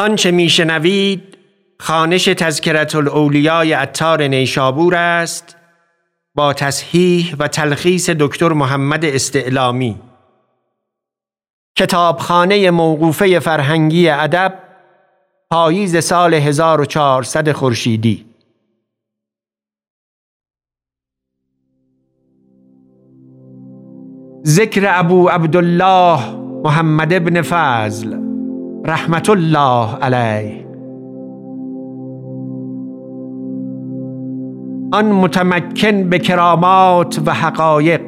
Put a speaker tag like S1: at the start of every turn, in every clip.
S1: آنچه میشنوید خانش تذکرت الاولیای اتار نیشابور است با تصحیح و تلخیص دکتر محمد استعلامی. کتابخانه موقوفه فرهنگی ادب پاییز سال 1400 خورشیدی. ذکر ابو عبدالله محمد ابن فضل. رحمت الله علیه. آن متمکن به کرامات و حقایق.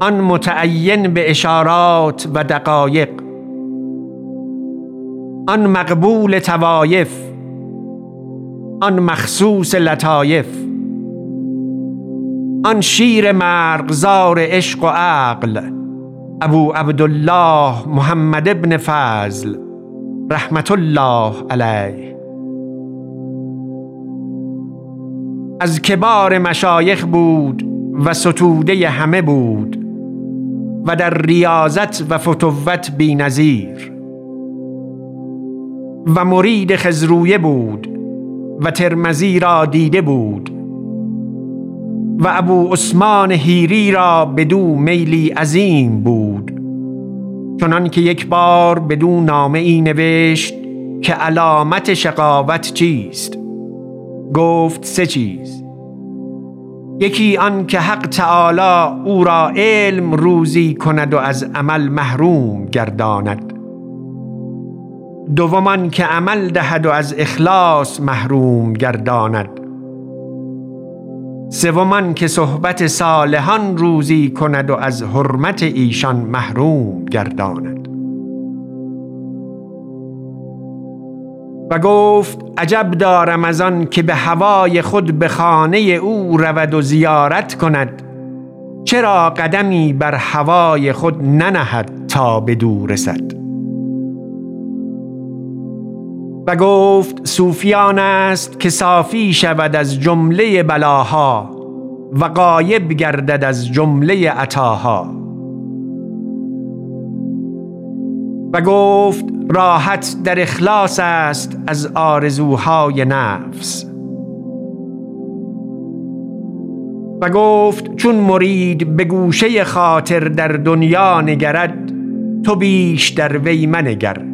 S1: آن متعین به اشارات و دقایق. آن مقبول توایف. آن مخصوص لطایف. آن شیر مرغزار عشق و عقل. ابو عبدالله محمد ابن فضل رحمت الله علیه. از کبار مشایخ بود و ستوده همه بود و در ریاضت و فتوت بی نظیر. و مرید خزرویه بود و ترمزی را دیده بود و ابو عثمان هیری را بدو میلی عظیم بود. چنان که یک بار بدو نامه ای نوشت که علامت شقاوت چیست؟ گفت سه چیز. یکی آن که حق تعالی او را علم روزی کند و از عمل محروم گرداند. دومان که عمل دهد و از اخلاص محروم گرداند. سومان که صحبت صالحان روزی کند و از حرمت ایشان محروم گرداند. و گفت عجب دارم از آن که به هوای خود به خانه او رود و زیارت کند. چرا قدمی بر هوای خود ننهد تا به دور رسد؟ و گفت صوفیان است که صافی شود از جمله بلاها و غایب گردد از جمله عطاها. و گفت راحت در اخلاص است از آرزوهای نفس. و گفت چون مرید به گوشه خاطر در دنیا نگرد تو بیش در وی منگر.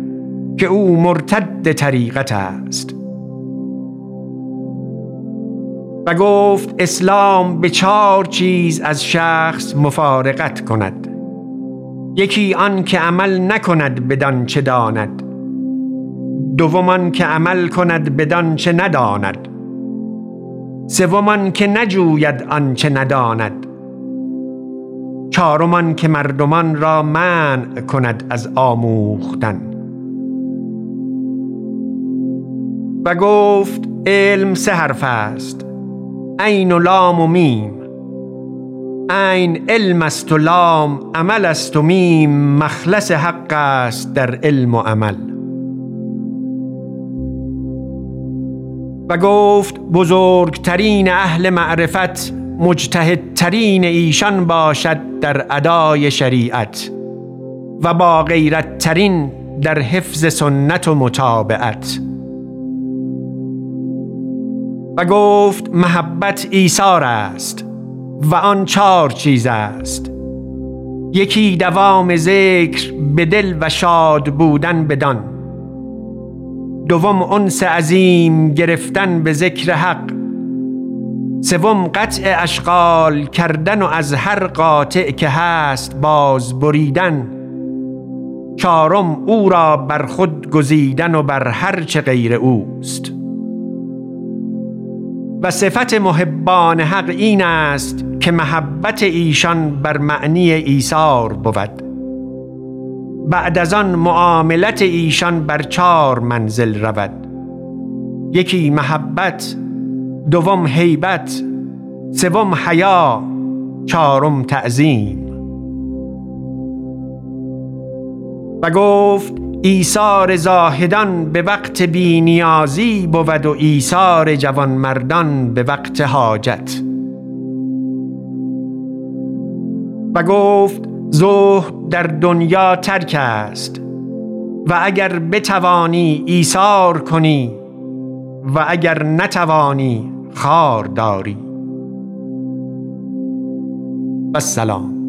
S1: که او مرتد طریقت است. و گفت اسلام به چهار چیز از شخص مفارقت کند. یکی آن که عمل نکند بدان چه داند. دومان که عمل کند بدان چه نداند. سومان که نجوید آنچه نداند. چهارمان که مردمان را منع کند از آموختن. و گفت علم سه حرف است. عین و لام و میم. عین علم است و لام عمل است و میم. مخلص حق است در علم و عمل. و گفت بزرگترین اهل معرفت مجتهدترین ایشان باشد در ادای شریعت و با غیرت ترین در حفظ سنت و متابعت. و گفت محبت ایثار است و آن چهار چیز است. یکی دوام ذکر به دل و شاد بودن بدان. دوم انس عظیم گرفتن به ذکر حق. سوم قطع اشغال کردن و از هر قاطع که هست باز بریدن. چهارم او را بر خود گزیدن و بر هر چه غیر اوست. و صفت محبان حق این است که محبت ایشان بر معنی ایثار بود. بعد از آن معاملت ایشان بر چار منزل رود. یکی محبت دوم هیبت سوم حیا چهارم تعظیم. و گفت ایثار زاهدان به وقت بینیازی بود و ایثار جوانمردان به وقت حاجت. و گفت زهد در دنیا ترک است و اگر بتوانی ایثار کنی و اگر نتوانی خار داری و سلام